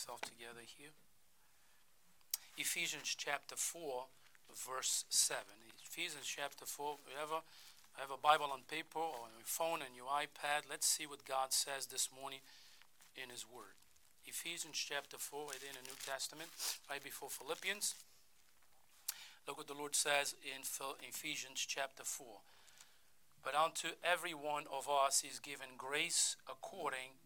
myself together here. Ephesians chapter 4, verse 7. Ephesians chapter 4, whatever have a Bible on paper or on your phone and your iPad, let's see what God says this morning in His Word. Ephesians chapter 4, right in the New Testament, right before Philippians. Look what the Lord says in Ephesians chapter 4. But unto every one of us is given grace according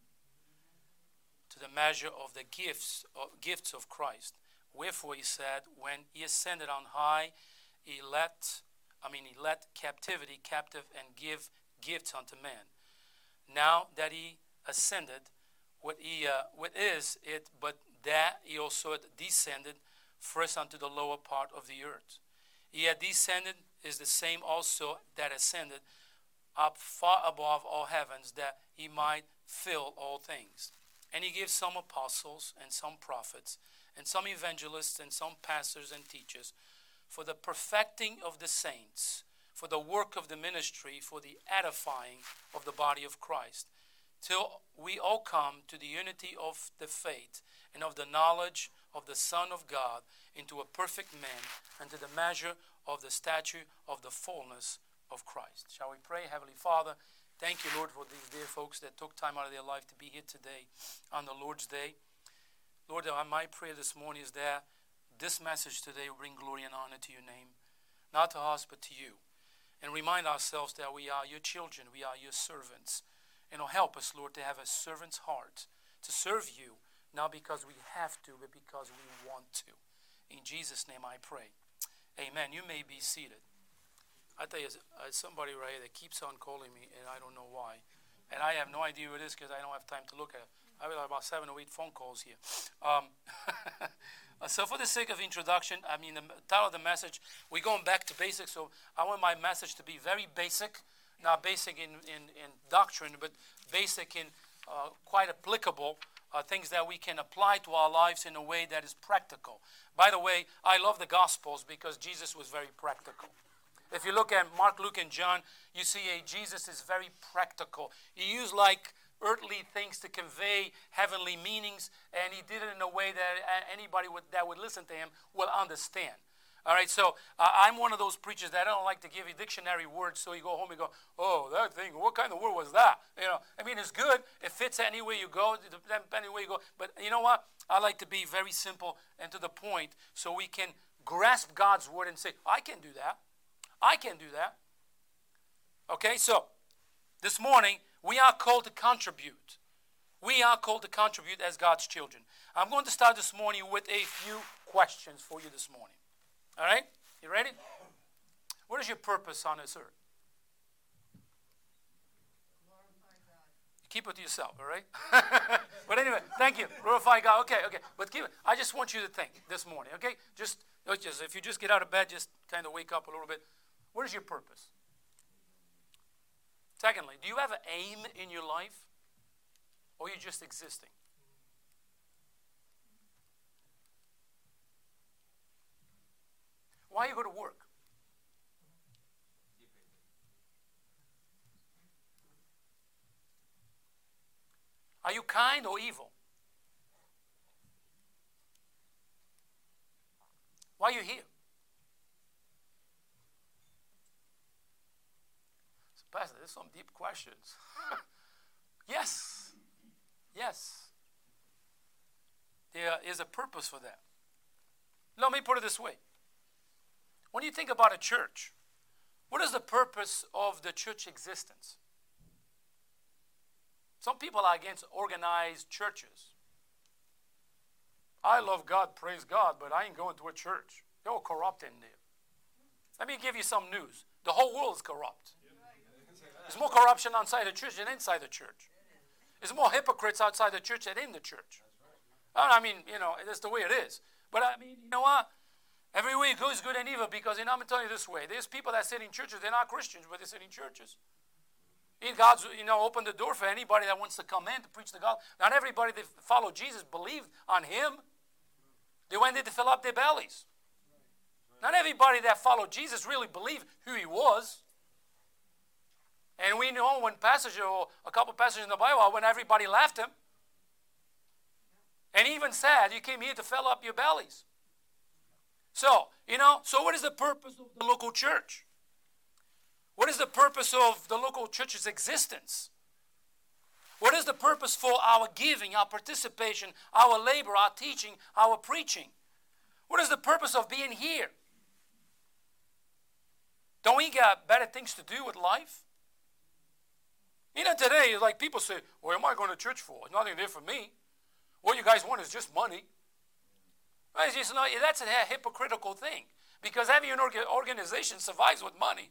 to the measure of the gifts of, gifts of Christ. Wherefore he said, when he ascended on high, he let I mean he let captivity captive and give gifts unto men. Now that he ascended, what he uh, what is it but that he also descended first unto the lower part of the earth. He had descended is the same also that ascended up far above all heavens that he might fill all things. And he gave some apostles and some prophets and some evangelists and some pastors and teachers for the perfecting of the saints, for the work of the ministry, for the edifying of the body of Christ, till we all come to the unity of the faith and of the knowledge of the Son of God, into a perfect man, and to the measure of the stature of the fullness of Christ. Shall we pray? Heavenly Father, thank you, Lord, for these dear folks that took time out of their life to be here today on the Lord's Day. Lord, uh, my prayer this morning is that this message today will bring glory and honor to your name, not to us, but to you. And remind ourselves that we are your children, we are your servants. And will help us, Lord, to have a servant's heart, to serve you, not because we have to, but because we want to. In Jesus' name I pray. Amen. You may be seated. I tell you, uh, somebody right here that keeps on calling me, and I don't know why. And I have no idea who it is because I don't have time to look at it. I've about seven or eight phone calls here. Um, so, for the sake of introduction, I mean, the title of the message, we're going back to basics. So, I want my message to be very basic, not basic in, in, in doctrine, but basic in uh, quite applicable uh, things that we can apply to our lives in a way that is practical. By the way, I love the Gospels because Jesus was very practical. If you look at Mark, Luke, and John, you see a Jesus is very practical. He used like earthly things to convey heavenly meanings, and he did it in a way that anybody would, that would listen to him will understand. All right, so uh, I'm one of those preachers that I don't like to give you dictionary words, so you go home and go, oh, that thing, what kind of word was that? You know, I mean, it's good. It fits anywhere you go, depending where you go. But you know what? I like to be very simple and to the point so we can grasp God's word and say, I can do that. I can't do that. Okay, so this morning, we are called to contribute. We are called to contribute as God's children. I'm going to start this morning with a few questions for you this morning. All right? You ready? What is your purpose on this earth? keep it to yourself, all right? but anyway, thank you. Glorify God. Okay, okay. But keep it. I just want you to think this morning, okay? Just, just if you just get out of bed, just kind of wake up a little bit. What is your purpose? Secondly, do you have an aim in your life? Or are you just existing? Why you go to work? Are you kind or evil? Why are you here? Pastor, there's some deep questions. yes. Yes. There is a purpose for that. Let me put it this way. When you think about a church, what is the purpose of the church existence? Some people are against organized churches. I love God, praise God, but I ain't going to a church. They're all corrupt in there. Let me give you some news. The whole world is corrupt. There's more corruption outside the church than inside the church. There's more hypocrites outside the church than in the church. I mean, you know, that's the way it is. But I mean, you know what? Every way goes good and evil because, you know, I'm going to tell you this way. There's people that sit in churches, they're not Christians, but they sit in churches. In God's, you know, open the door for anybody that wants to come in to preach the gospel. Not everybody that followed Jesus believed on him. They went in to fill up their bellies. Not everybody that followed Jesus really believed who he was. And we know one passage or a couple passages in the Bible when everybody left him. And even said, You came here to fill up your bellies. So, you know, so what is the purpose of the local church? What is the purpose of the local church's existence? What is the purpose for our giving, our participation, our labor, our teaching, our preaching? What is the purpose of being here? Don't we got better things to do with life? You know, today, like people say, What am I going to church for? Nothing there for me. What you guys want is just money. It's just not, that's a hypocritical thing because having an organization survives with money.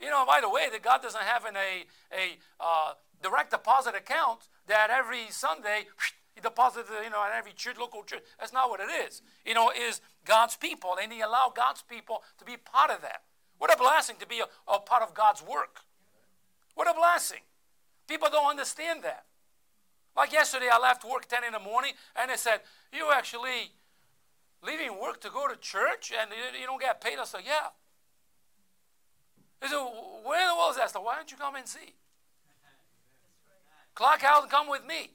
You know, by the way, that God doesn't have in a, a uh, direct deposit account that every Sunday he deposits, you know, at every church, local church. That's not what it is. You know, is God's people, and He allowed God's people to be part of that. What a blessing to be a, a part of God's work. What a blessing. People don't understand that. Like yesterday, I left work 10 in the morning, and they said, You actually leaving work to go to church and you don't get paid? I said, Yeah. They said, Where in the world is that? I said, Why don't you come and see? Clock out and come with me.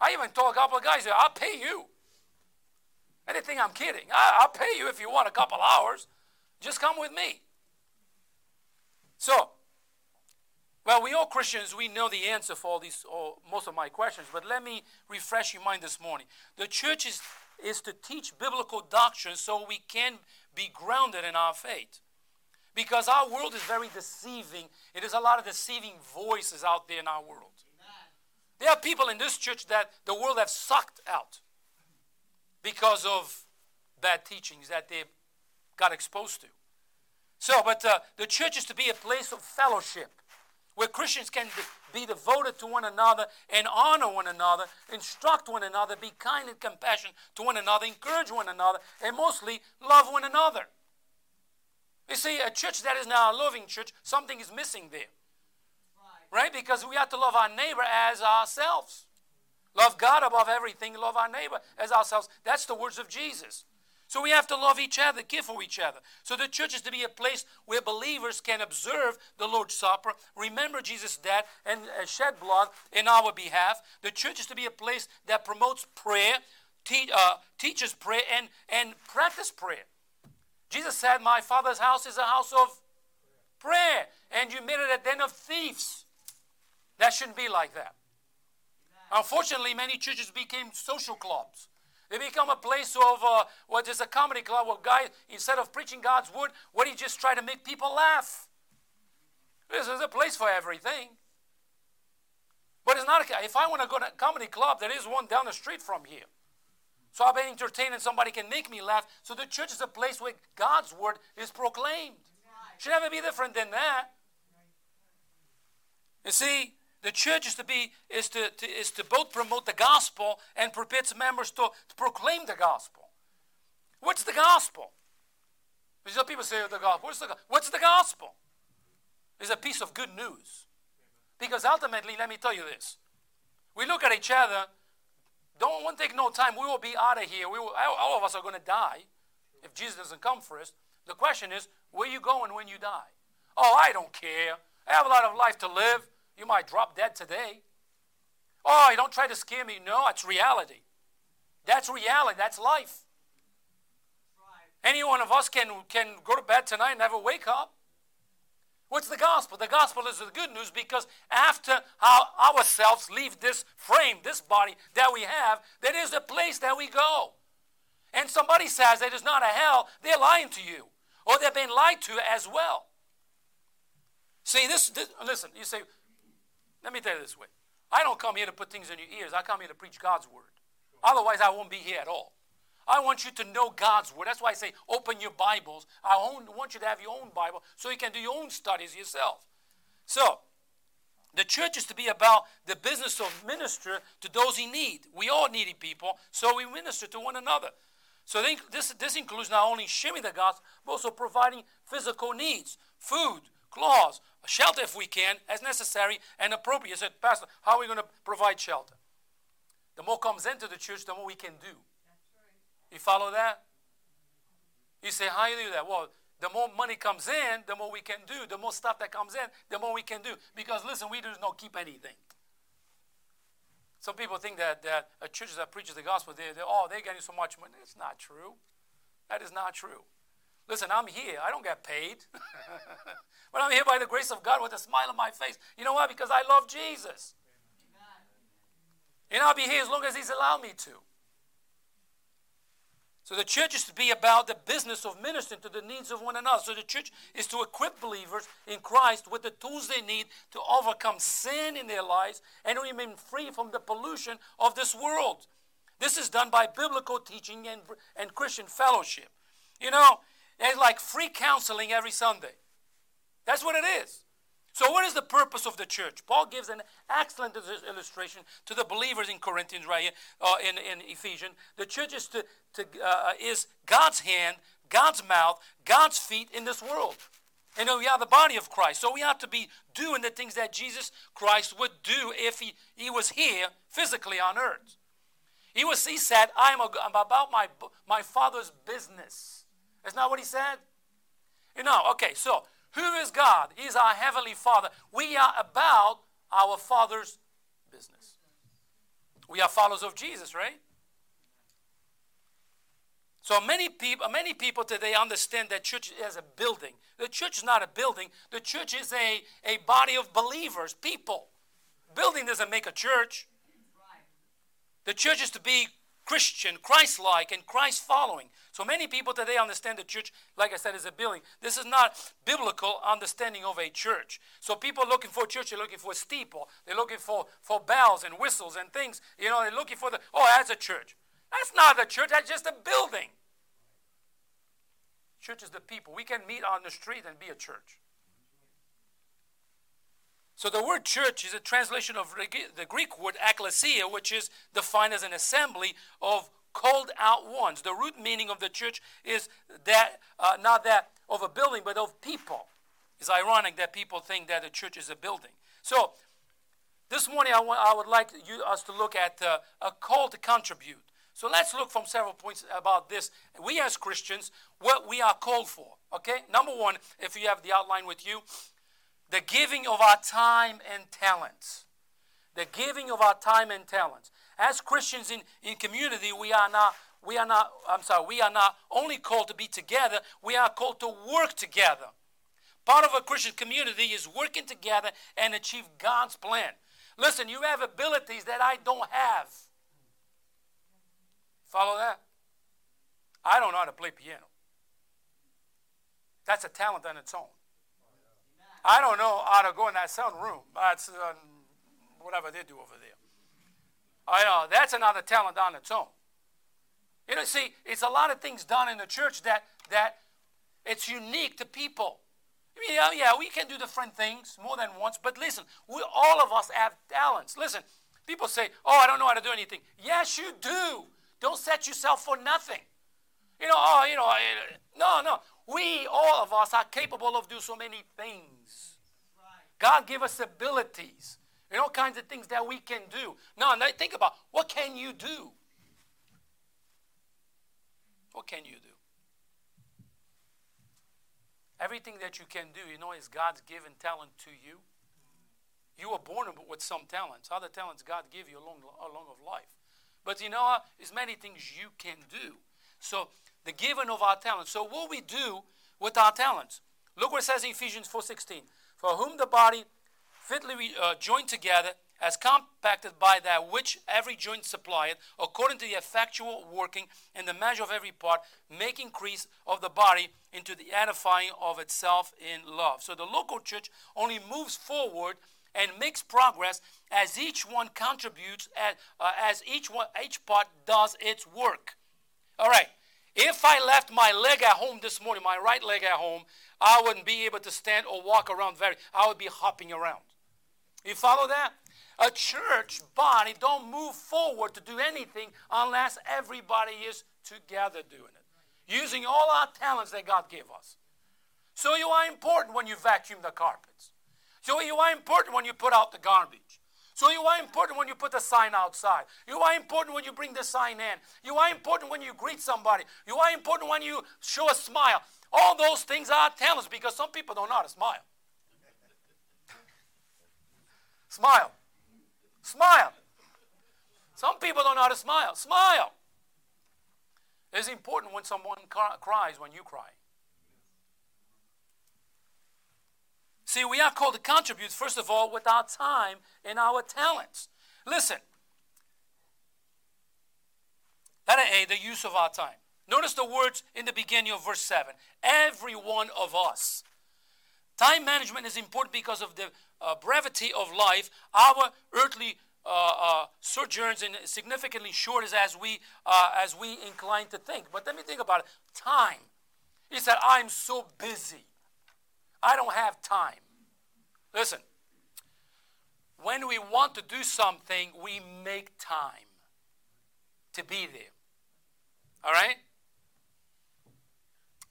I even told a couple of guys, I'll pay you. Think I'm kidding. I'll pay you if you want a couple hours. Just come with me. So, well, we all Christians, we know the answer for all these, all, most of my questions, but let me refresh your mind this morning. The church is, is to teach biblical doctrine so we can be grounded in our faith. Because our world is very deceiving. It is a lot of deceiving voices out there in our world. There are people in this church that the world have sucked out because of bad teachings that they got exposed to. So, but uh, the church is to be a place of fellowship where Christians can be devoted to one another and honor one another, instruct one another, be kind and compassionate to one another, encourage one another, and mostly love one another. You see, a church that is now a loving church, something is missing there. Right. right? Because we have to love our neighbor as ourselves. Love God above everything, love our neighbor as ourselves. That's the words of Jesus. So we have to love each other, care for each other. So the church is to be a place where believers can observe the Lord's Supper, remember Jesus' death, and uh, shed blood in our behalf. The church is to be a place that promotes prayer, te- uh, teaches prayer, and, and practice prayer. Jesus said, My Father's house is a house of prayer, and you made it a den of thieves. That shouldn't be like that. Unfortunately, many churches became social clubs they become a place of uh, what is a comedy club where guy, instead of preaching God's word, what he just try to make people laugh. This is a place for everything. But it's not a, if I want to go to a comedy club, there is one down the street from here. So I'll be entertained and somebody can make me laugh. So the church is a place where God's word is proclaimed. Should never be different than that. You see, the church is to be is to, to, is to both promote the gospel and prepare its members to, to proclaim the gospel. What's the gospel? These people say the gospel. What's the, what's the gospel? It's a piece of good news. Because ultimately, let me tell you this. We look at each other, don't want to take no time. We will be out of here. We will, all of us are going to die if Jesus doesn't come first. The question is, where you going when you die? Oh, I don't care. I have a lot of life to live. You might drop dead today. Oh, you don't try to scare me. No, it's reality. That's reality. That's life. Any one of us can, can go to bed tonight and never wake up. What's the gospel? The gospel is the good news because after our, ourselves leave this frame, this body that we have, there is a place that we go. And somebody says it is not a hell, they're lying to you. Or they're being lied to as well. See, this, this listen, you say, let me tell you this way I don't come here to put things in your ears, I come here to preach God's word. Otherwise, I won't be here at all. I want you to know God's word. That's why I say open your Bibles. I want you to have your own Bible so you can do your own studies yourself. So, the church is to be about the business of minister to those in need. We all needy people, so we minister to one another. So this, this includes not only sharing the gospel, but also providing physical needs, food, clothes, shelter if we can, as necessary and appropriate. I said, Pastor, how are we going to provide shelter? The more comes into the church, the more we can do. Right. You follow that? You say, how you do that? Well, the more money comes in, the more we can do. The more stuff that comes in, the more we can do. Because listen, we do not keep anything. Some people think that, that a church that preaches the gospel, they, they, oh, they're getting so much money. It's not true. That is not true. Listen, I'm here. I don't get paid. but I'm here by the grace of God with a smile on my face. You know why? Because I love Jesus. And I'll be here as long as He's allowed me to. So the church is to be about the business of ministering to the needs of one another. So the church is to equip believers in Christ with the tools they need to overcome sin in their lives and remain free from the pollution of this world. This is done by biblical teaching and, and Christian fellowship. You know, it's like free counseling every Sunday. That's what it is. So, what is the purpose of the church? Paul gives an excellent illustration to the believers in Corinthians, right here, uh, in, in Ephesians. The church is, to, to, uh, is God's hand, God's mouth, God's feet in this world. And we are the body of Christ. So we have to be doing the things that Jesus Christ would do if he, he was here physically on earth. He, was, he said, I'm, a, I'm about my, my father's business. Isn't what he said? You know, okay, so who is God? He's our Heavenly Father. We are about our Father's business. We are followers of Jesus, right? So many people, many people today understand that church is a building. The church is not a building. The church is a, a body of believers, people. Building doesn't make a church. The church is to be Christian, Christ like, and Christ following. So many people today understand the church, like I said, is a building. This is not biblical understanding of a church. So people are looking for a church, they're looking for a steeple. They're looking for, for bells and whistles and things. You know, they're looking for the, oh, that's a church. That's not a church, that's just a building. Church is the people. We can meet on the street and be a church. So the word church is a translation of the Greek word ecclesia, which is defined as an assembly of called out ones. The root meaning of the church is that uh, not that of a building, but of people. It's ironic that people think that a church is a building. So this morning I, want, I would like you, us to look at uh, a call to contribute. So let's look from several points about this. We as Christians, what we are called for. Okay? Number one, if you have the outline with you, the giving of our time and talents. The giving of our time and talents. As Christians in, in community, we are not we are not I'm sorry, we are not only called to be together, we are called to work together. Part of a Christian community is working together and achieve God's plan. Listen, you have abilities that I don't have. Follow that? I don't know how to play piano. That's a talent on its own. I don't know how to go in that sound room. That's uh, whatever they do over there. I know that's another talent on its own. You know, see, it's a lot of things done in the church that that it's unique to people. Yeah, yeah, we can do different things more than once, but listen, we all of us have talents. Listen, people say, "Oh, I don't know how to do anything." Yes, you do. Don't set yourself for nothing. You know, oh, you know, no, no. We, all of us, are capable of doing so many things. God give us abilities and all kinds of things that we can do. Now, think about what can you do? What can you do? Everything that you can do, you know, is God's given talent to you. You were born with some talents. Other talents God give you along, along of life. But you know, there's many things you can do. So the giving of our talents. So what we do with our talents. Look what it says in Ephesians 4.16. For whom the body fitly uh, joined together as compacted by that which every joint supplieth, according to the effectual working in the measure of every part, make increase of the body into the edifying of itself in love. So the local church only moves forward and makes progress as each one contributes, as, uh, as each, one, each part does its work. All right, if I left my leg at home this morning, my right leg at home, I wouldn't be able to stand or walk around very. I would be hopping around. You follow that? A church body don't move forward to do anything unless everybody is together doing it, using all our talents that God gave us. So you are important when you vacuum the carpets. So you are important when you put out the garbage. So you are important when you put the sign outside. You are important when you bring the sign in. You are important when you greet somebody. You are important when you show a smile. All those things are talents because some people don't know how to smile. Smile. Smile. Some people don't know how to smile. Smile. It's important when someone cries when you cry. See, we are called to contribute, first of all, with our time and our talents. Listen. Letter A, the use of our time. Notice the words in the beginning of verse 7. Every one of us. Time management is important because of the uh, brevity of life. Our earthly uh, uh, sojourns in significantly short as, as we uh, as we incline to think. But let me think about it. Time. He said, "I'm so busy, I don't have time." Listen. When we want to do something, we make time to be there. All right?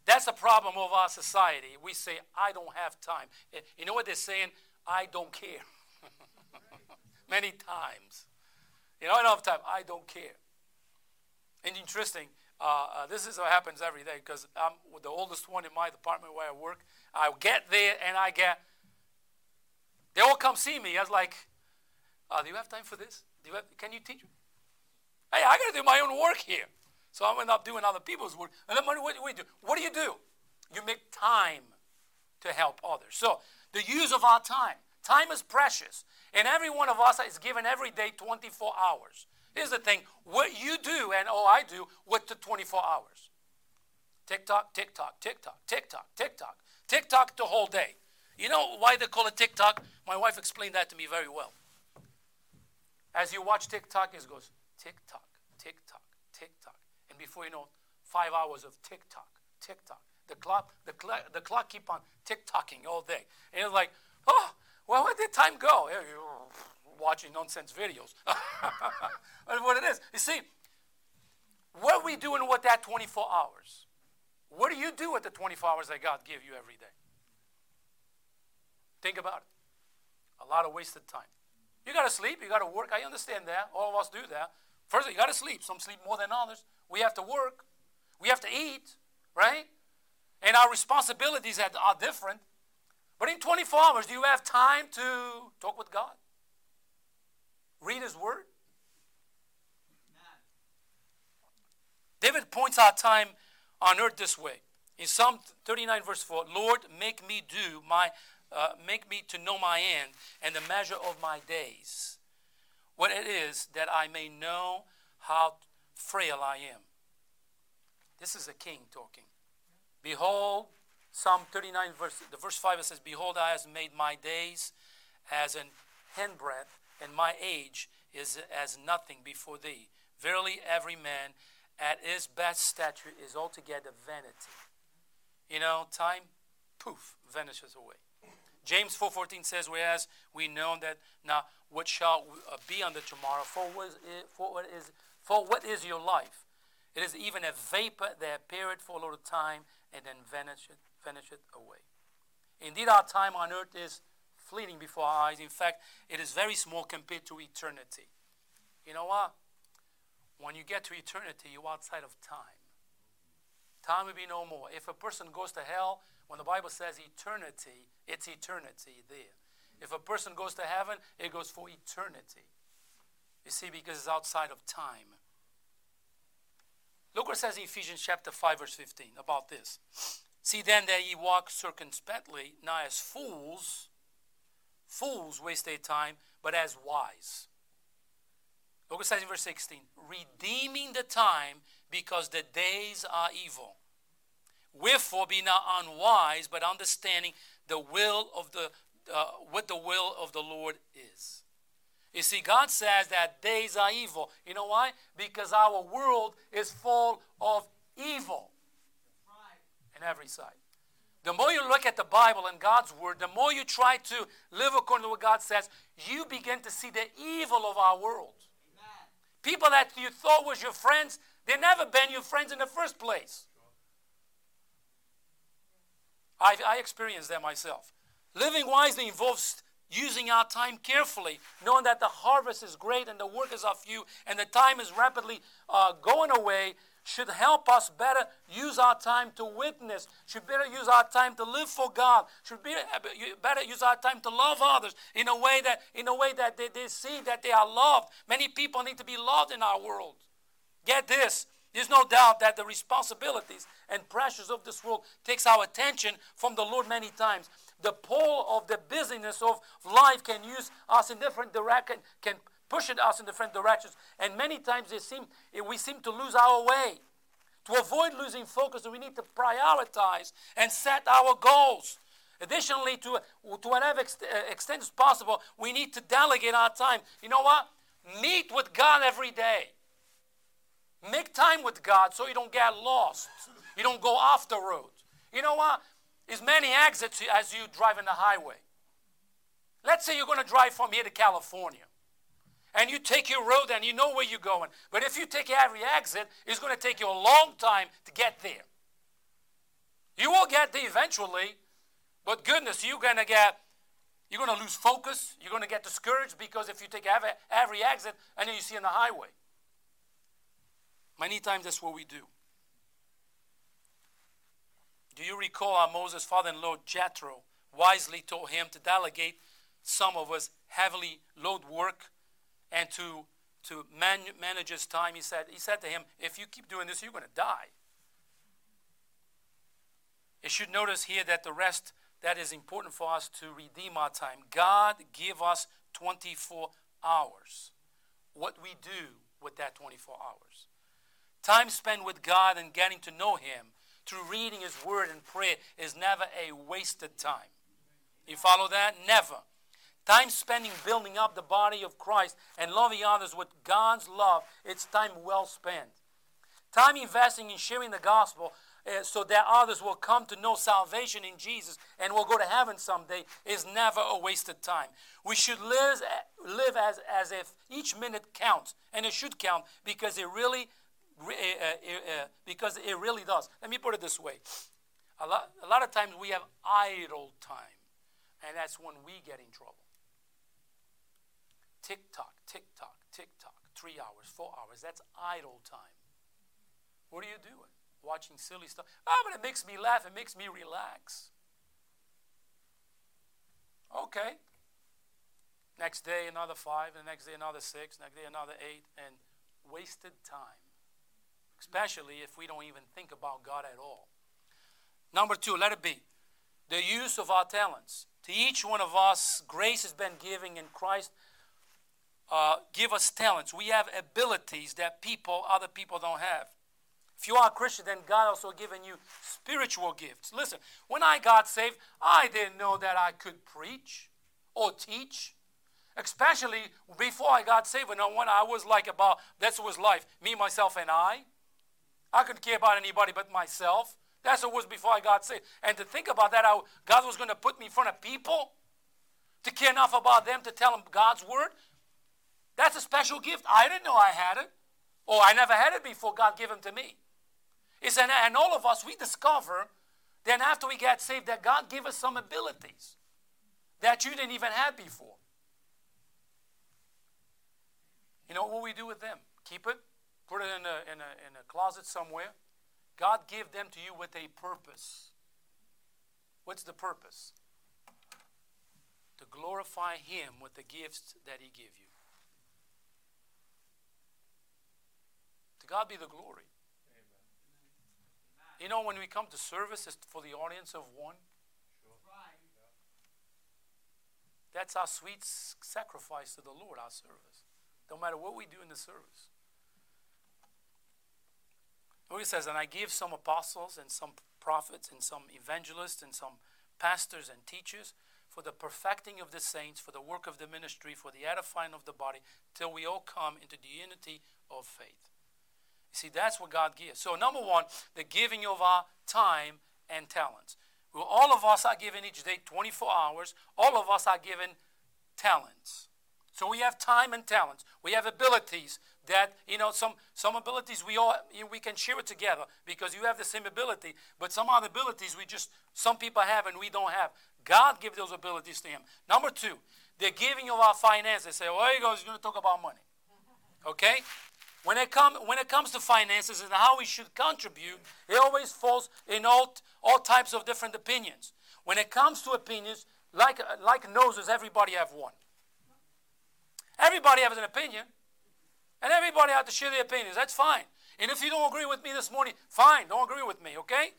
That's the problem of our society. We say, I don't have time. Eh, you know what they're saying? I don't care. Many times. You know, I don't have time. I don't care. And interesting, uh, uh, this is what happens every day because I'm the oldest one in my department where I work. I get there and I get, they all come see me. I was like, uh, do you have time for this? Do you have, can you teach me? Hey, I got to do my own work here. So I end up doing other people's work. And then what, do you do? What do you do? You make time to help others. So the use of our time. Time is precious. And every one of us is given every day 24 hours. Here's the thing what you do and all I do with the 24 hours tick tock, tick tock, tick tock, tick tock, tick tock, tick tock the whole day. You know why they call it TikTok? My wife explained that to me very well. As you watch TikTok, it goes TikTok, TikTok, tock. And before you know, five hours of TikTok, TikTok. The clock, the clock, the clock keep on tick tocking all day. And it's like, oh, well, where did time go? Watching nonsense videos. That's what it is. You see, what we doing with that 24 hours? What do you do with the 24 hours that God give you every day? Think about it. A lot of wasted time. You got to sleep. You got to work. I understand that. All of us do that. First, of all, you got to sleep. Some sleep more than others. We have to work. We have to eat, right? And our responsibilities are different. But in 24 hours, do you have time to talk with God? Read His Word? David points out time on earth this way. In Psalm 39, verse 4, Lord, make me do my, uh, make me to know my end and the measure of my days. What it is that I may know how frail I am. This is a king talking. Behold, Psalm 39, verse, the verse 5, it says, Behold, I have made my days as an handbreadth, and my age is as nothing before thee. Verily, every man at his best stature is altogether vanity. You know, time, poof, vanishes away. James 4.14 says, Whereas we know that now what shall uh, be on the tomorrow, for what, is, for, what is, for what is your life? It is even a vapor that appeareth for a little time and then vanisheth vanish it away. Indeed, our time on earth is fleeting before our eyes. In fact, it is very small compared to eternity. You know what? When you get to eternity, you're outside of time. Time will be no more. If a person goes to hell, when the Bible says eternity, it's eternity there. If a person goes to heaven, it goes for eternity. You see, because it's outside of time. Look what it says in Ephesians chapter 5, verse 15 about this. See then that ye walk circumspectly, not as fools, fools waste their time, but as wise. Look what it says in verse 16 redeeming the time because the days are evil. Wherefore be not unwise, but understanding the will of the uh, what the will of the Lord is. You see, God says that days are evil. You know why? Because our world is full of evil in every side. The more you look at the Bible and God's Word, the more you try to live according to what God says, you begin to see the evil of our world. People that you thought was your friends, they never been your friends in the first place. I, I experienced that myself. Living wisely involves using our time carefully, knowing that the harvest is great and the workers are few and the time is rapidly uh, going away should help us better use our time to witness, should better use our time to live for God, should be, uh, better use our time to love others in a way that, in a way that they, they see that they are loved. Many people need to be loved in our world. Get this. There's no doubt that the responsibilities and pressures of this world takes our attention from the Lord many times. The pull of the busyness of life can use us in different directions, can pushing us in different directions. And many times it seem, we seem to lose our way. To avoid losing focus, we need to prioritize and set our goals. Additionally, to, to whatever uh, extent is possible, we need to delegate our time. You know what? Meet with God every day. Make time with God so you don't get lost. You don't go off the road. You know what? There's many exits as you drive in the highway. Let's say you're going to drive from here to California and you take your road and you know where you're going. But if you take every exit, it's going to take you a long time to get there. You will get there eventually, but goodness, you're going to get you're going to lose focus. You're going to get discouraged because if you take every, every exit and then you see on the highway. Many times that's what we do. Do you recall how Moses' father in law Jethro wisely told him to delegate some of his heavily load work and to, to man, manage his time, he said, he said to him, If you keep doing this, you're going to die. You should notice here that the rest that is important for us to redeem our time. God give us 24 hours. What we do with that 24 hours. Time spent with God and getting to know Him through reading His Word and prayer is never a wasted time. You follow that? Never. Time spending building up the body of Christ and loving others with God's love, it's time well spent. Time investing in sharing the gospel uh, so that others will come to know salvation in Jesus and will go to heaven someday is never a wasted time. We should live, live as, as if each minute counts, and it should count because it really, uh, uh, because it really does. Let me put it this way: a lot, a lot of times we have idle time, and that's when we get in trouble. Tick tock, tick tock, tick tock. Three hours, four hours. That's idle time. What are you doing? Watching silly stuff. Oh, but it makes me laugh. It makes me relax. Okay. Next day, another five. The next day, another six. Next day, another eight. And wasted time. Especially if we don't even think about God at all. Number two, let it be. The use of our talents. To each one of us, grace has been given in Christ uh, give us talents. We have abilities that people, other people don't have. If you are a Christian, then God also given you spiritual gifts. Listen, when I got saved, I didn't know that I could preach or teach. Especially before I got saved, when I was like about, that was life, me, myself, and I. I couldn't care about anybody but myself. That's what was before I got saved. And to think about that, how God was going to put me in front of people to care enough about them to tell them God's word. That's a special gift. I didn't know I had it. Or I never had it before God gave it to me. It's an, and all of us, we discover then after we get saved that God gave us some abilities that you didn't even have before. You know what we do with them? Keep it, put it in a, in a, in a closet somewhere. God gave them to you with a purpose. What's the purpose? To glorify Him with the gifts that He gave you. To God be the glory. Amen. You know, when we come to service, it's for the audience of one. Sure. That's our sweet sacrifice to the Lord, our service. No matter what we do in the service. Look, it says, and I give some apostles and some prophets and some evangelists and some pastors and teachers for the perfecting of the saints, for the work of the ministry, for the edifying of the body, till we all come into the unity of faith. See, that's what God gives. So, number one, the giving of our time and talents. Well, all of us are given each day 24 hours. All of us are given talents. So we have time and talents. We have abilities that you know some some abilities we all we can share it together because you have the same ability. But some other abilities we just some people have and we don't have. God give those abilities to him. Number two, the giving of our finances. They say, well, there he goes. He's going to talk about money. Okay. When it, come, when it comes to finances and how we should contribute, it always falls in all, all types of different opinions. When it comes to opinions, like, like noses, everybody have one. Everybody has an opinion. And everybody has to share their opinions. That's fine. And if you don't agree with me this morning, fine, don't agree with me, okay?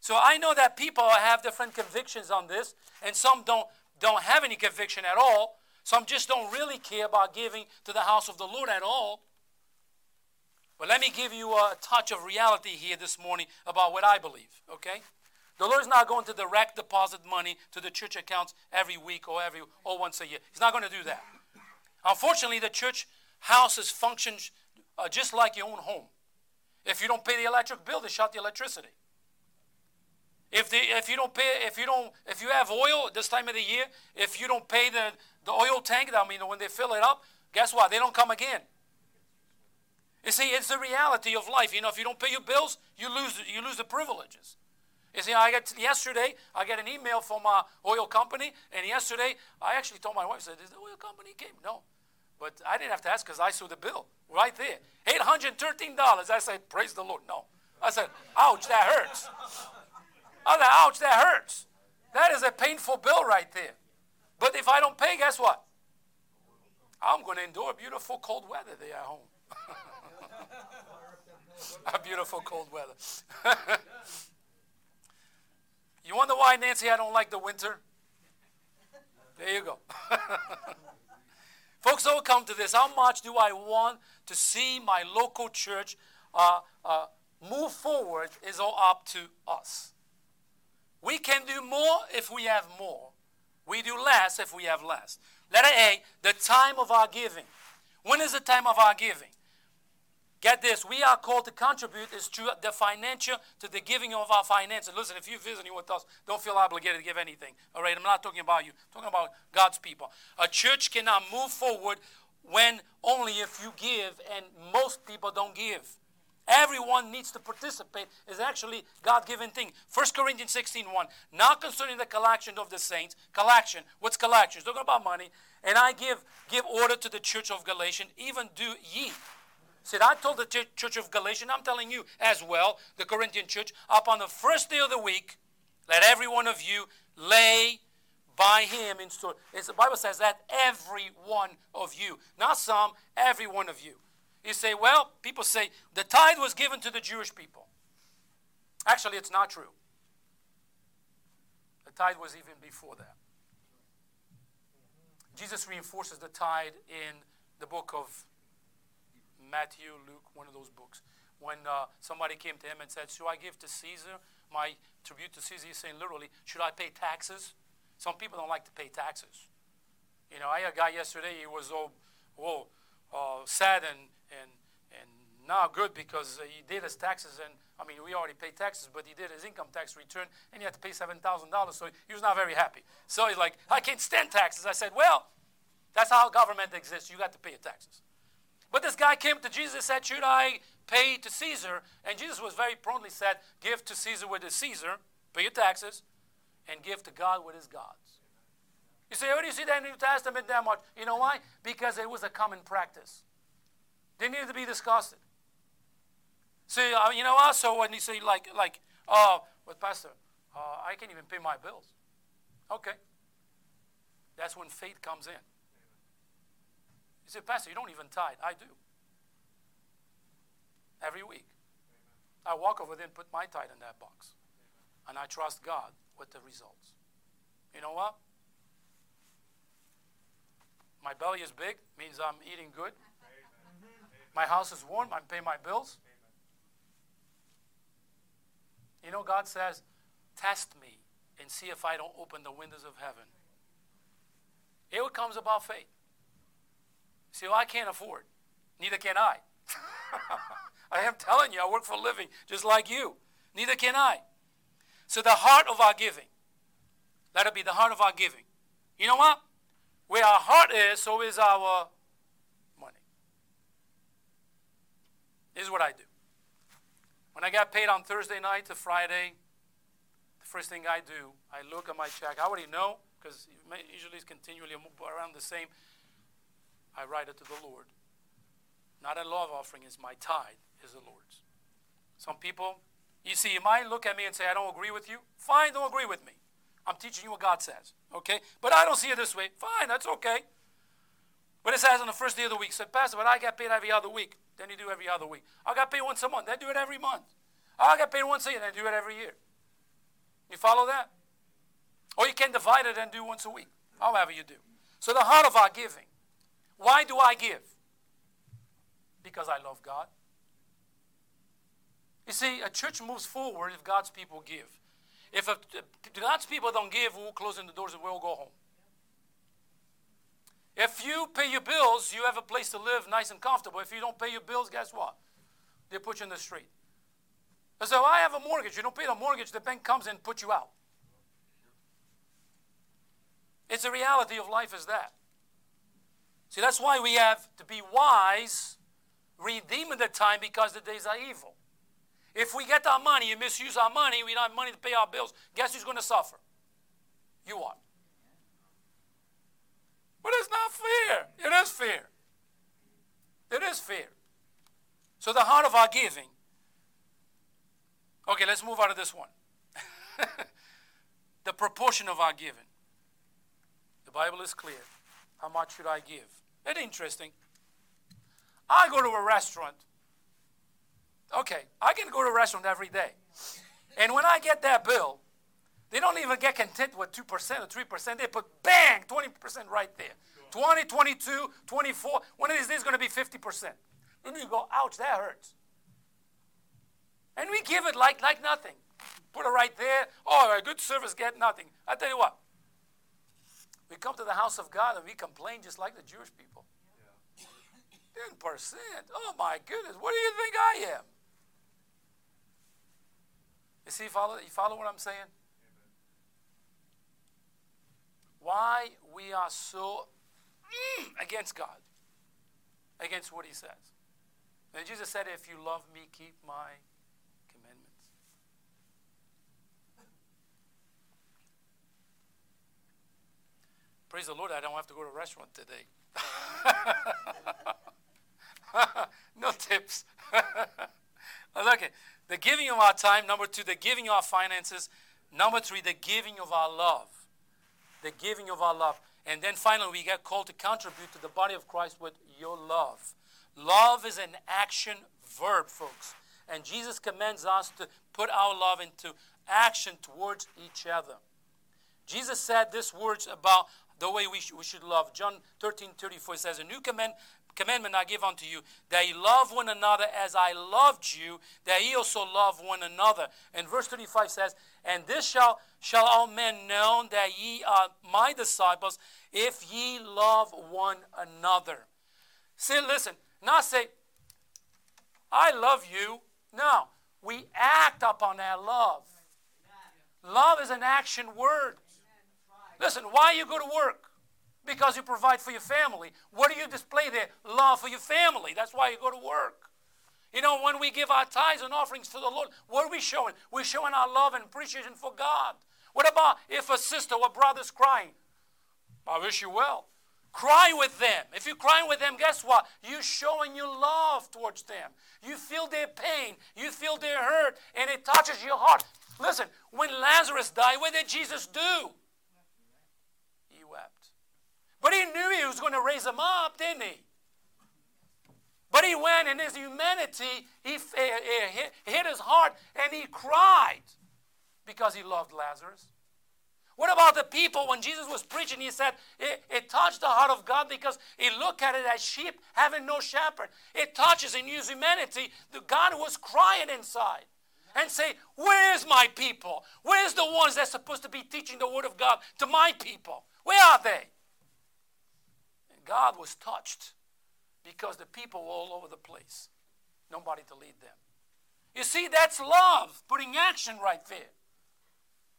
So I know that people have different convictions on this, and some don't, don't have any conviction at all. Some just don't really care about giving to the house of the Lord at all. But let me give you a touch of reality here this morning about what I believe, okay? The Lord's not going to direct deposit money to the church accounts every week or every or once a year. He's not going to do that. Unfortunately, the church houses function uh, just like your own home. If you don't pay the electric bill, they shut the electricity. If, they, if you don't pay, if you don't, if you have oil this time of the year, if you don't pay the, the oil tank, I mean, when they fill it up, guess what? They don't come again. You see, it's the reality of life. You know, if you don't pay your bills, you lose, you lose the privileges. You see, I got yesterday. I got an email from my oil company, and yesterday I actually told my wife, I "said Is the oil company came?" No, but I didn't have to ask because I saw the bill right there, eight hundred thirteen dollars. I said, "Praise the Lord." No, I said, "Ouch, that hurts." I said, "Ouch, that hurts." That is a painful bill right there. But if I don't pay, guess what? I'm going to endure beautiful cold weather there at home. A beautiful cold weather. You wonder why, Nancy, I don't like the winter? There you go. Folks, don't come to this. How much do I want to see my local church uh, uh, move forward is all up to us. We can do more if we have more. We do less if we have less. Letter A, the time of our giving. When is the time of our giving? Get this, we are called to contribute is to the financial, to the giving of our finances. Listen, if you're visiting with us, don't feel obligated to give anything. All right, I'm not talking about you. I'm talking about God's people. A church cannot move forward when only if you give, and most people don't give. Everyone needs to participate. Is actually God-given thing. 1 Corinthians 16, 1. Not concerning the collection of the saints. Collection. What's collection? It's talking about money. And I give give order to the church of Galatians, even do ye said, I told the church of Galatia, I'm telling you as well, the Corinthian church, upon the first day of the week, let every one of you lay by him in store. It's, the Bible says that every one of you, not some, every one of you. You say, well, people say the tithe was given to the Jewish people. Actually, it's not true. The tithe was even before that. Jesus reinforces the tithe in the book of Matthew, Luke, one of those books. When uh, somebody came to him and said, Should I give to Caesar my tribute to Caesar? He's saying literally, Should I pay taxes? Some people don't like to pay taxes. You know, I had a guy yesterday, he was all, uh, sad and, and, and not good because he did his taxes. And I mean, we already pay taxes, but he did his income tax return and he had to pay $7,000. So he was not very happy. So he's like, I can't stand taxes. I said, Well, that's how government exists. You got to pay your taxes. But this guy came to Jesus and said, Should I pay to Caesar? And Jesus was very promptly said, Give to Caesar what is Caesar, pay your taxes, and give to God what is God's. You say, Where do you see that in the New Testament that much? You know why? Because it was a common practice. They needed to be discussed. See, uh, you know what? So when you say, like, like, oh, uh, but Pastor, uh, I can't even pay my bills. Okay. That's when faith comes in. Say, Pastor, you don't even tithe. I do. Every week. I walk over there and put my tithe in that box. And I trust God with the results. You know what? My belly is big, means I'm eating good. My house is warm, I'm paying my bills. You know, God says, test me and see if I don't open the windows of heaven. Here it comes about faith. See, well, I can't afford. Neither can I. I am telling you, I work for a living just like you. Neither can I. So the heart of our giving, let it be the heart of our giving. You know what? Where our heart is, so is our money. This is what I do. When I got paid on Thursday night to Friday, the first thing I do, I look at my check. I already know because usually it's continually around the same. I write it to the Lord. Not a love offering is my tithe, is the Lord's. Some people, you see, you might look at me and say, I don't agree with you. Fine, don't agree with me. I'm teaching you what God says, okay? But I don't see it this way. Fine, that's okay. But it says on the first day of the week, said, Pastor, but I get paid every other week. Then you do every other week. I got paid once a month. Then do it every month. I got paid once a year. Then do it every year. You follow that? Or you can divide it and do once a week. However you do. So the heart of our giving. Why do I give? Because I love God. You see, a church moves forward if God's people give. If a, God's people don't give, we'll close in the doors and we'll go home. If you pay your bills, you have a place to live nice and comfortable. If you don't pay your bills, guess what? They put you in the street. So I have a mortgage. You don't pay the mortgage, the bank comes and puts you out. It's a reality of life is that. See, that's why we have to be wise, redeeming the time because the days are evil. If we get our money and misuse our money, we don't have money to pay our bills, guess who's going to suffer? You are. But it's not fair. It is fair. It is fair. So the heart of our giving. Okay, let's move out of this one. the proportion of our giving. The Bible is clear. How much should I give? It's interesting. I go to a restaurant. Okay, I can go to a restaurant every day. And when I get that bill, they don't even get content with 2% or 3%. They put bang, 20% right there. 20, 22, 24. One of these days going to be 50%. Then you go, ouch, that hurts. And we give it like, like nothing. Put it right there. Oh, a good service, get nothing. I tell you what, we come to the house of God and we complain just like the Jewish people. 10%. Oh my goodness, what do you think I am? You see, follow, you follow what I'm saying? why we are so mm, against God, against what He says. And Jesus said, If you love me, keep my Praise the Lord, I don't have to go to a restaurant today. no tips. Look, the giving of our time. Number two, the giving of our finances. Number three, the giving of our love the giving of our love. And then finally, we get called to contribute to the body of Christ with your love. Love is an action verb, folks. And Jesus commands us to put our love into action towards each other. Jesus said these words about the way we, sh- we should love. John 13 34 says, A new command, commandment I give unto you, that ye love one another as I loved you, that ye also love one another. And verse 35 says, And this shall, shall all men know that ye are my disciples, if ye love one another. Say, listen, not say, I love you. No, we act upon that love. Love is an action word. Listen, why you go to work? Because you provide for your family. What do you display there? Love for your family. That's why you go to work. You know, when we give our tithes and offerings to the Lord, what are we showing? We're showing our love and appreciation for God. What about if a sister or brother's crying? I wish you well. Cry with them. If you're crying with them, guess what? You're showing your love towards them. You feel their pain, you feel their hurt, and it touches your heart. Listen, when Lazarus died, what did Jesus do? But he knew he was going to raise him up, didn't he? But he went in his humanity, he eh, eh, hit his heart and he cried because he loved Lazarus. What about the people when Jesus was preaching? He said it, it, touched the heart of God because he looked at it as sheep having no shepherd. It touches in his humanity. The God was crying inside and say, Where's my people? Where's the ones that's supposed to be teaching the word of God to my people? Where are they? God was touched because the people were all over the place. Nobody to lead them. You see, that's love, putting action right there.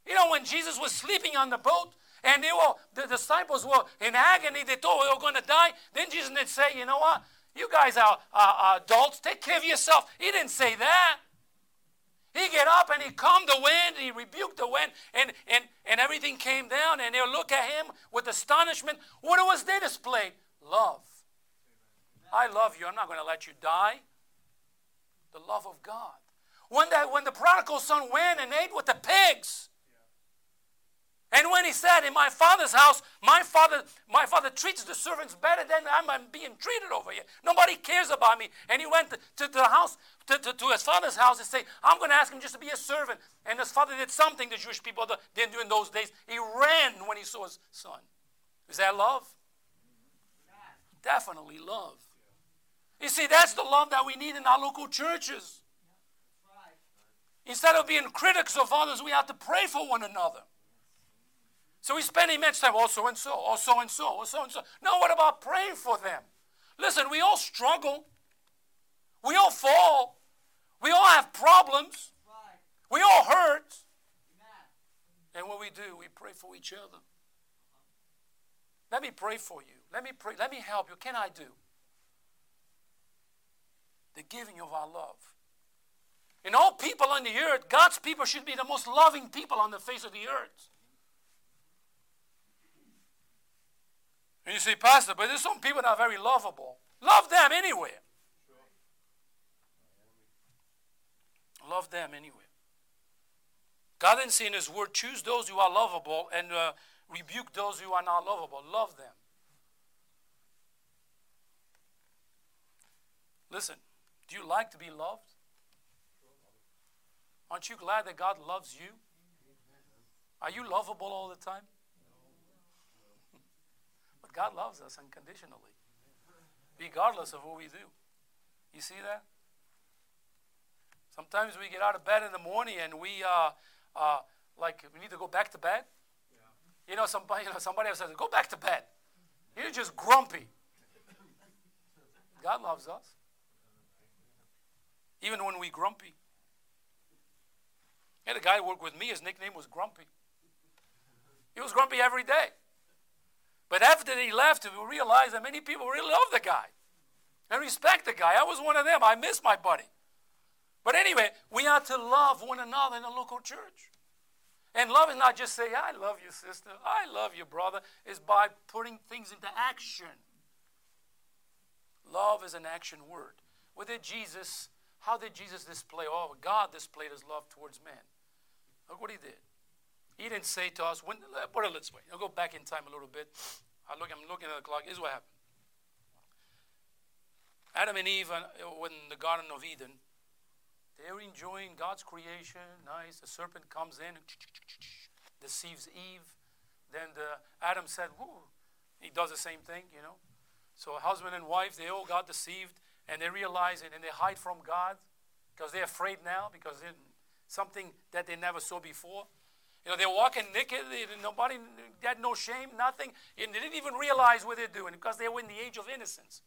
You know, when Jesus was sleeping on the boat and they were, the disciples were in agony, they thought they were going to die, then Jesus didn't say, you know what? You guys are, are adults, take care of yourself. He didn't say that. He get up and he calmed the wind, he rebuked the wind, and, and, and everything came down, and they'll look at him with astonishment. What was they displayed? Love. I love you. I'm not going to let you die. The love of God. When, that, when the prodigal son went and ate with the pigs, and when he said, In my father's house, my father, my father treats the servants better than I'm being treated over here. Nobody cares about me. And he went to, to the house, to, to, to, his father's house and say, I'm going to ask him just to be a servant. And his father did something the Jewish people didn't do in those days. He ran when he saw his son. Is that love? Definitely love. You see, that's the love that we need in our local churches. Instead of being critics of others, we have to pray for one another. So we spend immense time, oh, so and so, oh, so and so, oh, so and so. No, what about praying for them? Listen, we all struggle. We all fall. We all have problems. We all hurt. And what we do, we pray for each other. Let me pray for you. Let me pray. Let me help you. Can I do? The giving of our love. In all people on the earth, God's people should be the most loving people on the face of the earth. And you say, Pastor, but there's some people that are very lovable. Love them anyway. Love them anyway. God didn't say in His Word, choose those who are lovable and uh, rebuke those who are not lovable. Love them. Listen, do you like to be loved? Aren't you glad that God loves you? Are you lovable all the time? God loves us unconditionally, regardless of what we do. You see that? Sometimes we get out of bed in the morning and we, uh, uh, like, we need to go back to bed. Yeah. You know, somebody, you know, somebody else says, go back to bed. You're just grumpy. God loves us. Even when we grumpy. I had a guy who worked with me, his nickname was Grumpy. He was grumpy every day. But after he left, we realized that many people really love the guy and respect the guy. I was one of them. I miss my buddy. But anyway, we are to love one another in the local church. And love is not just say, I love you, sister, I love you, brother. It's by putting things into action. Love is an action word. What did Jesus, how did Jesus display? Oh, God displayed his love towards men. Look what he did. He didn't say to us, when, put it this way. I'll go back in time a little bit. I look, I'm looking at the clock. Here's what happened. Adam and Eve, uh, in the Garden of Eden, they're enjoying God's creation. Nice. The serpent comes in, deceives Eve. Then the, Adam said, Whoo. He does the same thing, you know. So husband and wife, they all got deceived, and they realize it, and they hide from God because they're afraid now because something that they never saw before. You know, they're walking naked. Nobody had no shame, nothing. And they didn't even realize what they're doing because they were in the age of innocence.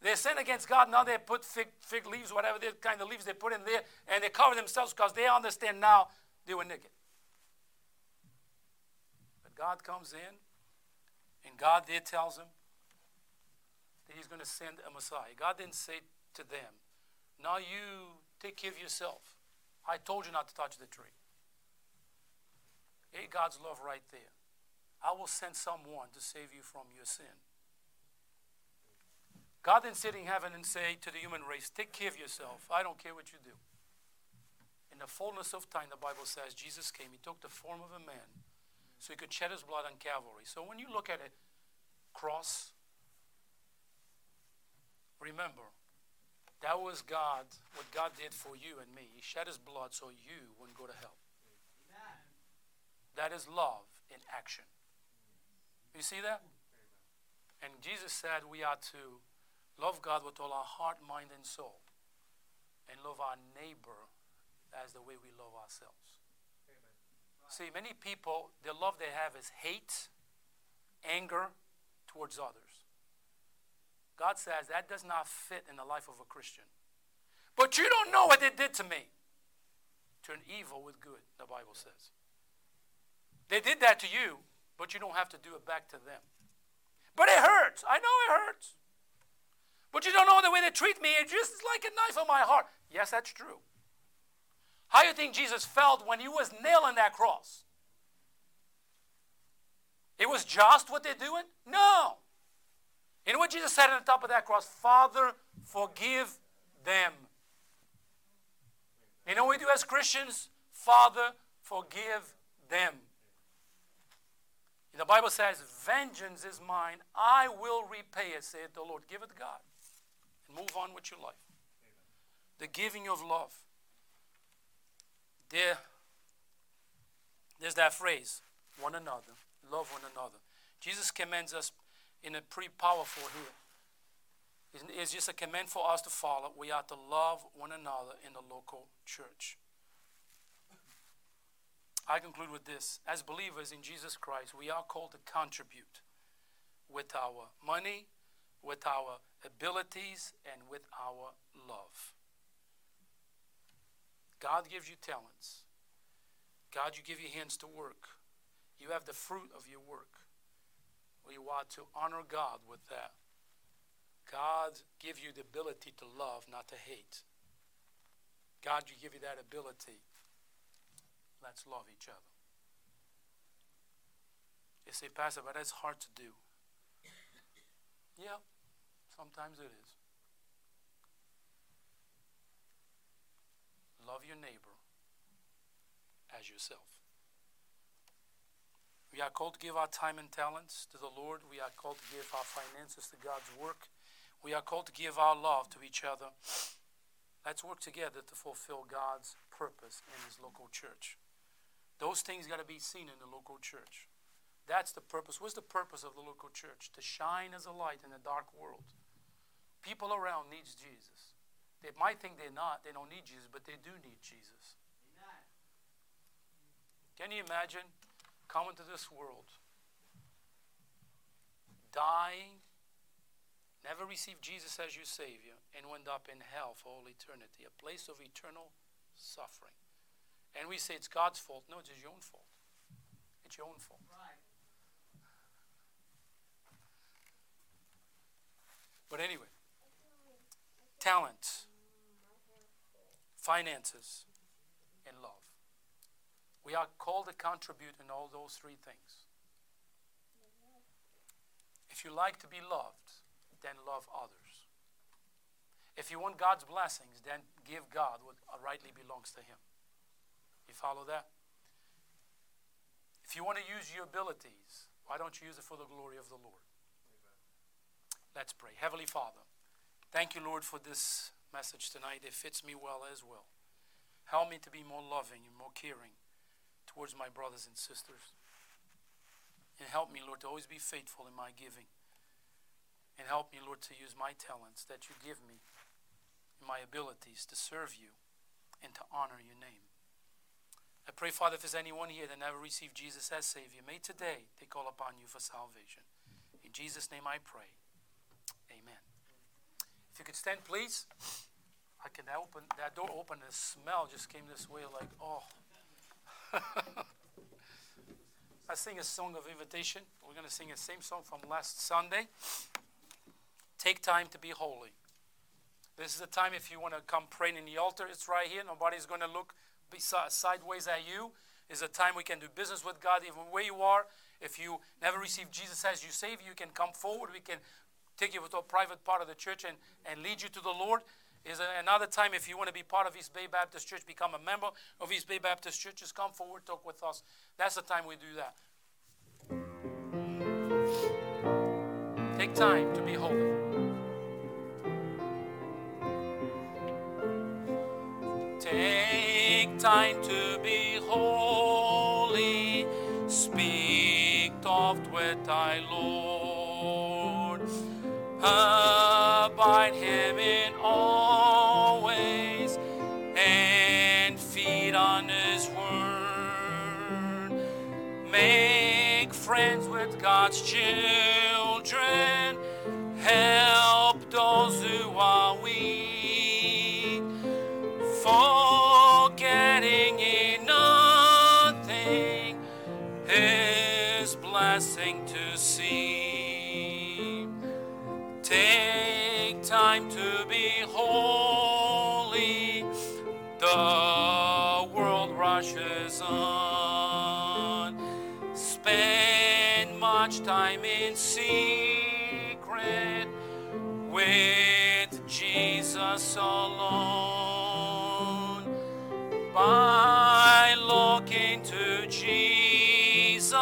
They sin against God. Now they put fig, fig leaves, whatever the kind of leaves they put in there, and they cover themselves because they understand now they were naked. But God comes in, and God there tells them that He's going to send a Messiah. God didn't say to them, Now you take care of yourself. I told you not to touch the tree. Hey, God's love right there. I will send someone to save you from your sin. God didn't sit in heaven and say to the human race, Take care of yourself. I don't care what you do. In the fullness of time, the Bible says Jesus came. He took the form of a man so he could shed his blood on Calvary. So when you look at a cross, remember, that was God, what God did for you and me. He shed his blood so you wouldn't go to hell. That is love in action. You see that? And Jesus said we are to love God with all our heart, mind, and soul, and love our neighbor as the way we love ourselves. See, many people, the love they have is hate, anger towards others. God says that does not fit in the life of a Christian. But you don't know what they did to me. Turn evil with good, the Bible says. They did that to you, but you don't have to do it back to them. But it hurts. I know it hurts. But you don't know the way they treat me. It's just like a knife on my heart. Yes, that's true. How do you think Jesus felt when he was nailing that cross? It was just what they're doing? No. You know what Jesus said on the top of that cross? Father, forgive them. You know what we do as Christians? Father, forgive them. The Bible says, Vengeance is mine, I will repay it, saith the Lord. Give it to God and move on with your life. Amen. The giving of love. There, there's that phrase, one another, love one another. Jesus commands us in a pretty powerful here. It's just a command for us to follow. We are to love one another in the local church. I conclude with this. As believers in Jesus Christ, we are called to contribute with our money, with our abilities, and with our love. God gives you talents. God, you give your hands to work. You have the fruit of your work. We want to honor God with that. God give you the ability to love, not to hate. God, you give you that ability Let's love each other. You say, Pastor, but that's hard to do. Yeah, sometimes it is. Love your neighbor as yourself. We are called to give our time and talents to the Lord. We are called to give our finances to God's work. We are called to give our love to each other. Let's work together to fulfill God's purpose in His local church. Those things got to be seen in the local church. That's the purpose. What's the purpose of the local church? To shine as a light in a dark world. People around needs Jesus. They might think they're not, they don't need Jesus, but they do need Jesus. Amen. Can you imagine coming to this world, dying, never received Jesus as your Savior, and end up in hell for all eternity, a place of eternal suffering? And we say it's God's fault. No, it's your own fault. It's your own fault. Right. But anyway, talent, finances, and love. We are called to contribute in all those three things. If you like to be loved, then love others. If you want God's blessings, then give God what rightly belongs to Him. You follow that? If you want to use your abilities, why don't you use it for the glory of the Lord? Amen. Let's pray. Heavenly Father, thank you, Lord, for this message tonight. It fits me well as well. Help me to be more loving and more caring towards my brothers and sisters. And help me, Lord, to always be faithful in my giving. And help me, Lord, to use my talents that you give me and my abilities to serve you and to honor your name. I pray, Father, if there's anyone here that never received Jesus as Savior, may today they call upon you for salvation. In Jesus' name I pray. Amen. If you could stand, please. I can open that door open. The smell just came this way, like, oh. I sing a song of invitation. We're going to sing the same song from last Sunday. Take time to be holy. This is the time if you want to come pray in the altar. It's right here. Nobody's going to look sideways at you. Is a time we can do business with God even where you are. If you never received Jesus as your Savior, you can come forward. We can take you to a private part of the church and, and lead you to the Lord. Is another time if you want to be part of East Bay Baptist Church, become a member of East Bay Baptist Church, just come forward, talk with us. That's the time we do that. Take time to be holy. Time to be holy. Speak oft with thy Lord. Abide him in always and feed on his word. Make friends with God's children. Jesus alone. By looking to Jesus,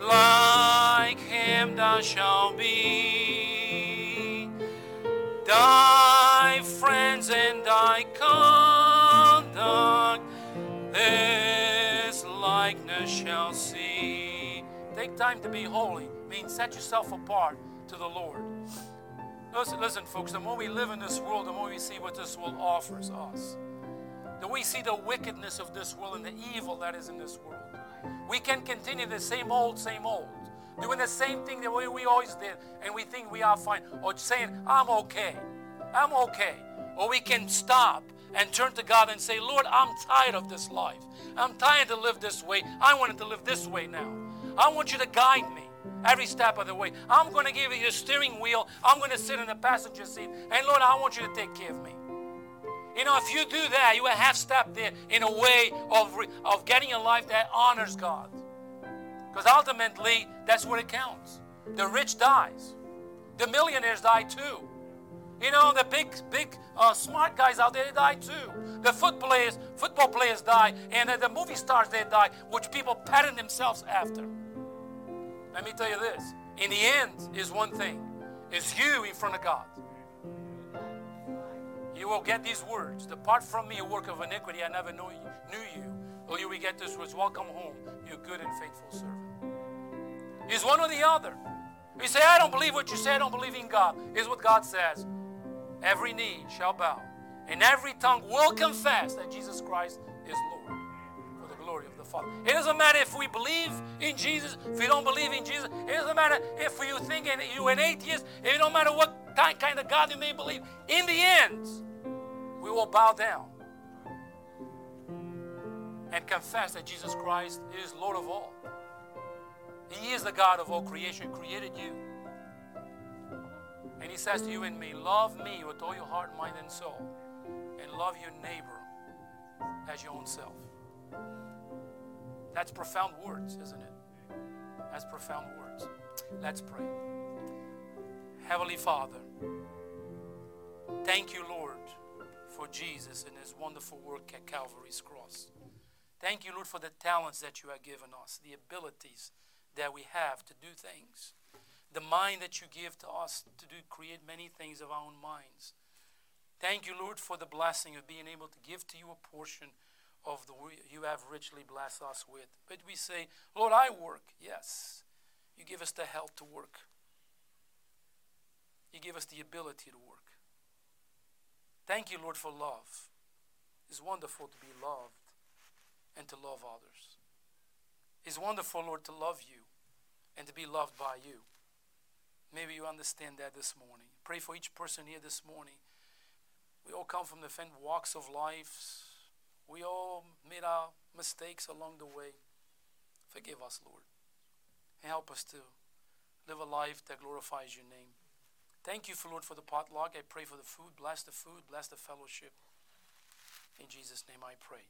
like him thou shalt be. Thy friends and thy conduct this likeness shall see. Take time to be holy means set yourself apart to the Lord. Listen, listen, folks, the more we live in this world, the more we see what this world offers us. The we see the wickedness of this world and the evil that is in this world. We can continue the same old, same old, doing the same thing the way we always did, and we think we are fine, or saying, I'm okay, I'm okay. Or we can stop and turn to God and say, Lord, I'm tired of this life. I'm tired to live this way. I wanted to live this way now. I want you to guide me every step of the way. I'm going to give you the steering wheel. I'm going to sit in the passenger seat. And Lord, I want you to take care of me. You know, if you do that, you will have stepped there in a way of, of getting a life that honors God. Because ultimately, that's what it counts. The rich dies. The millionaires die too. You know, the big, big, uh, smart guys out there, they die too. The foot players, football players die, and the movie stars, they die, which people pattern themselves after. Let me tell you this. In the end is one thing. Is you in front of God. You will get these words. Depart from me, a work of iniquity. I never knew you. Knew you. Or you will get this words. Welcome home, you good and faithful servant. Is one or the other. You say, I don't believe what you say. I don't believe in God. Is what God says. Every knee shall bow, and every tongue will confess that Jesus Christ is Lord Father. It doesn't matter if we believe in Jesus, if we don't believe in Jesus. It doesn't matter if you think you're an atheist. It don't matter what kind of God you may believe. In the end, we will bow down and confess that Jesus Christ is Lord of all. He is the God of all creation, created you. And He says to you and me, Love me with all your heart, mind, and soul, and love your neighbor as your own self. That's profound words, isn't it? That's profound words. Let's pray. Heavenly Father, thank you, Lord, for Jesus and his wonderful work at Calvary's cross. Thank you, Lord, for the talents that you have given us, the abilities that we have to do things, the mind that you give to us to do create many things of our own minds. Thank you, Lord, for the blessing of being able to give to you a portion of the you have richly blessed us with. But we say, Lord, I work. Yes. You give us the health to work. You give us the ability to work. Thank you, Lord, for love. It's wonderful to be loved and to love others. It's wonderful, Lord, to love you and to be loved by you. Maybe you understand that this morning. Pray for each person here this morning. We all come from different walks of life. We all made our mistakes along the way. Forgive us, Lord. And help us to live a life that glorifies your name. Thank you, Lord, for the potluck. I pray for the food. Bless the food. Bless the fellowship. In Jesus' name I pray.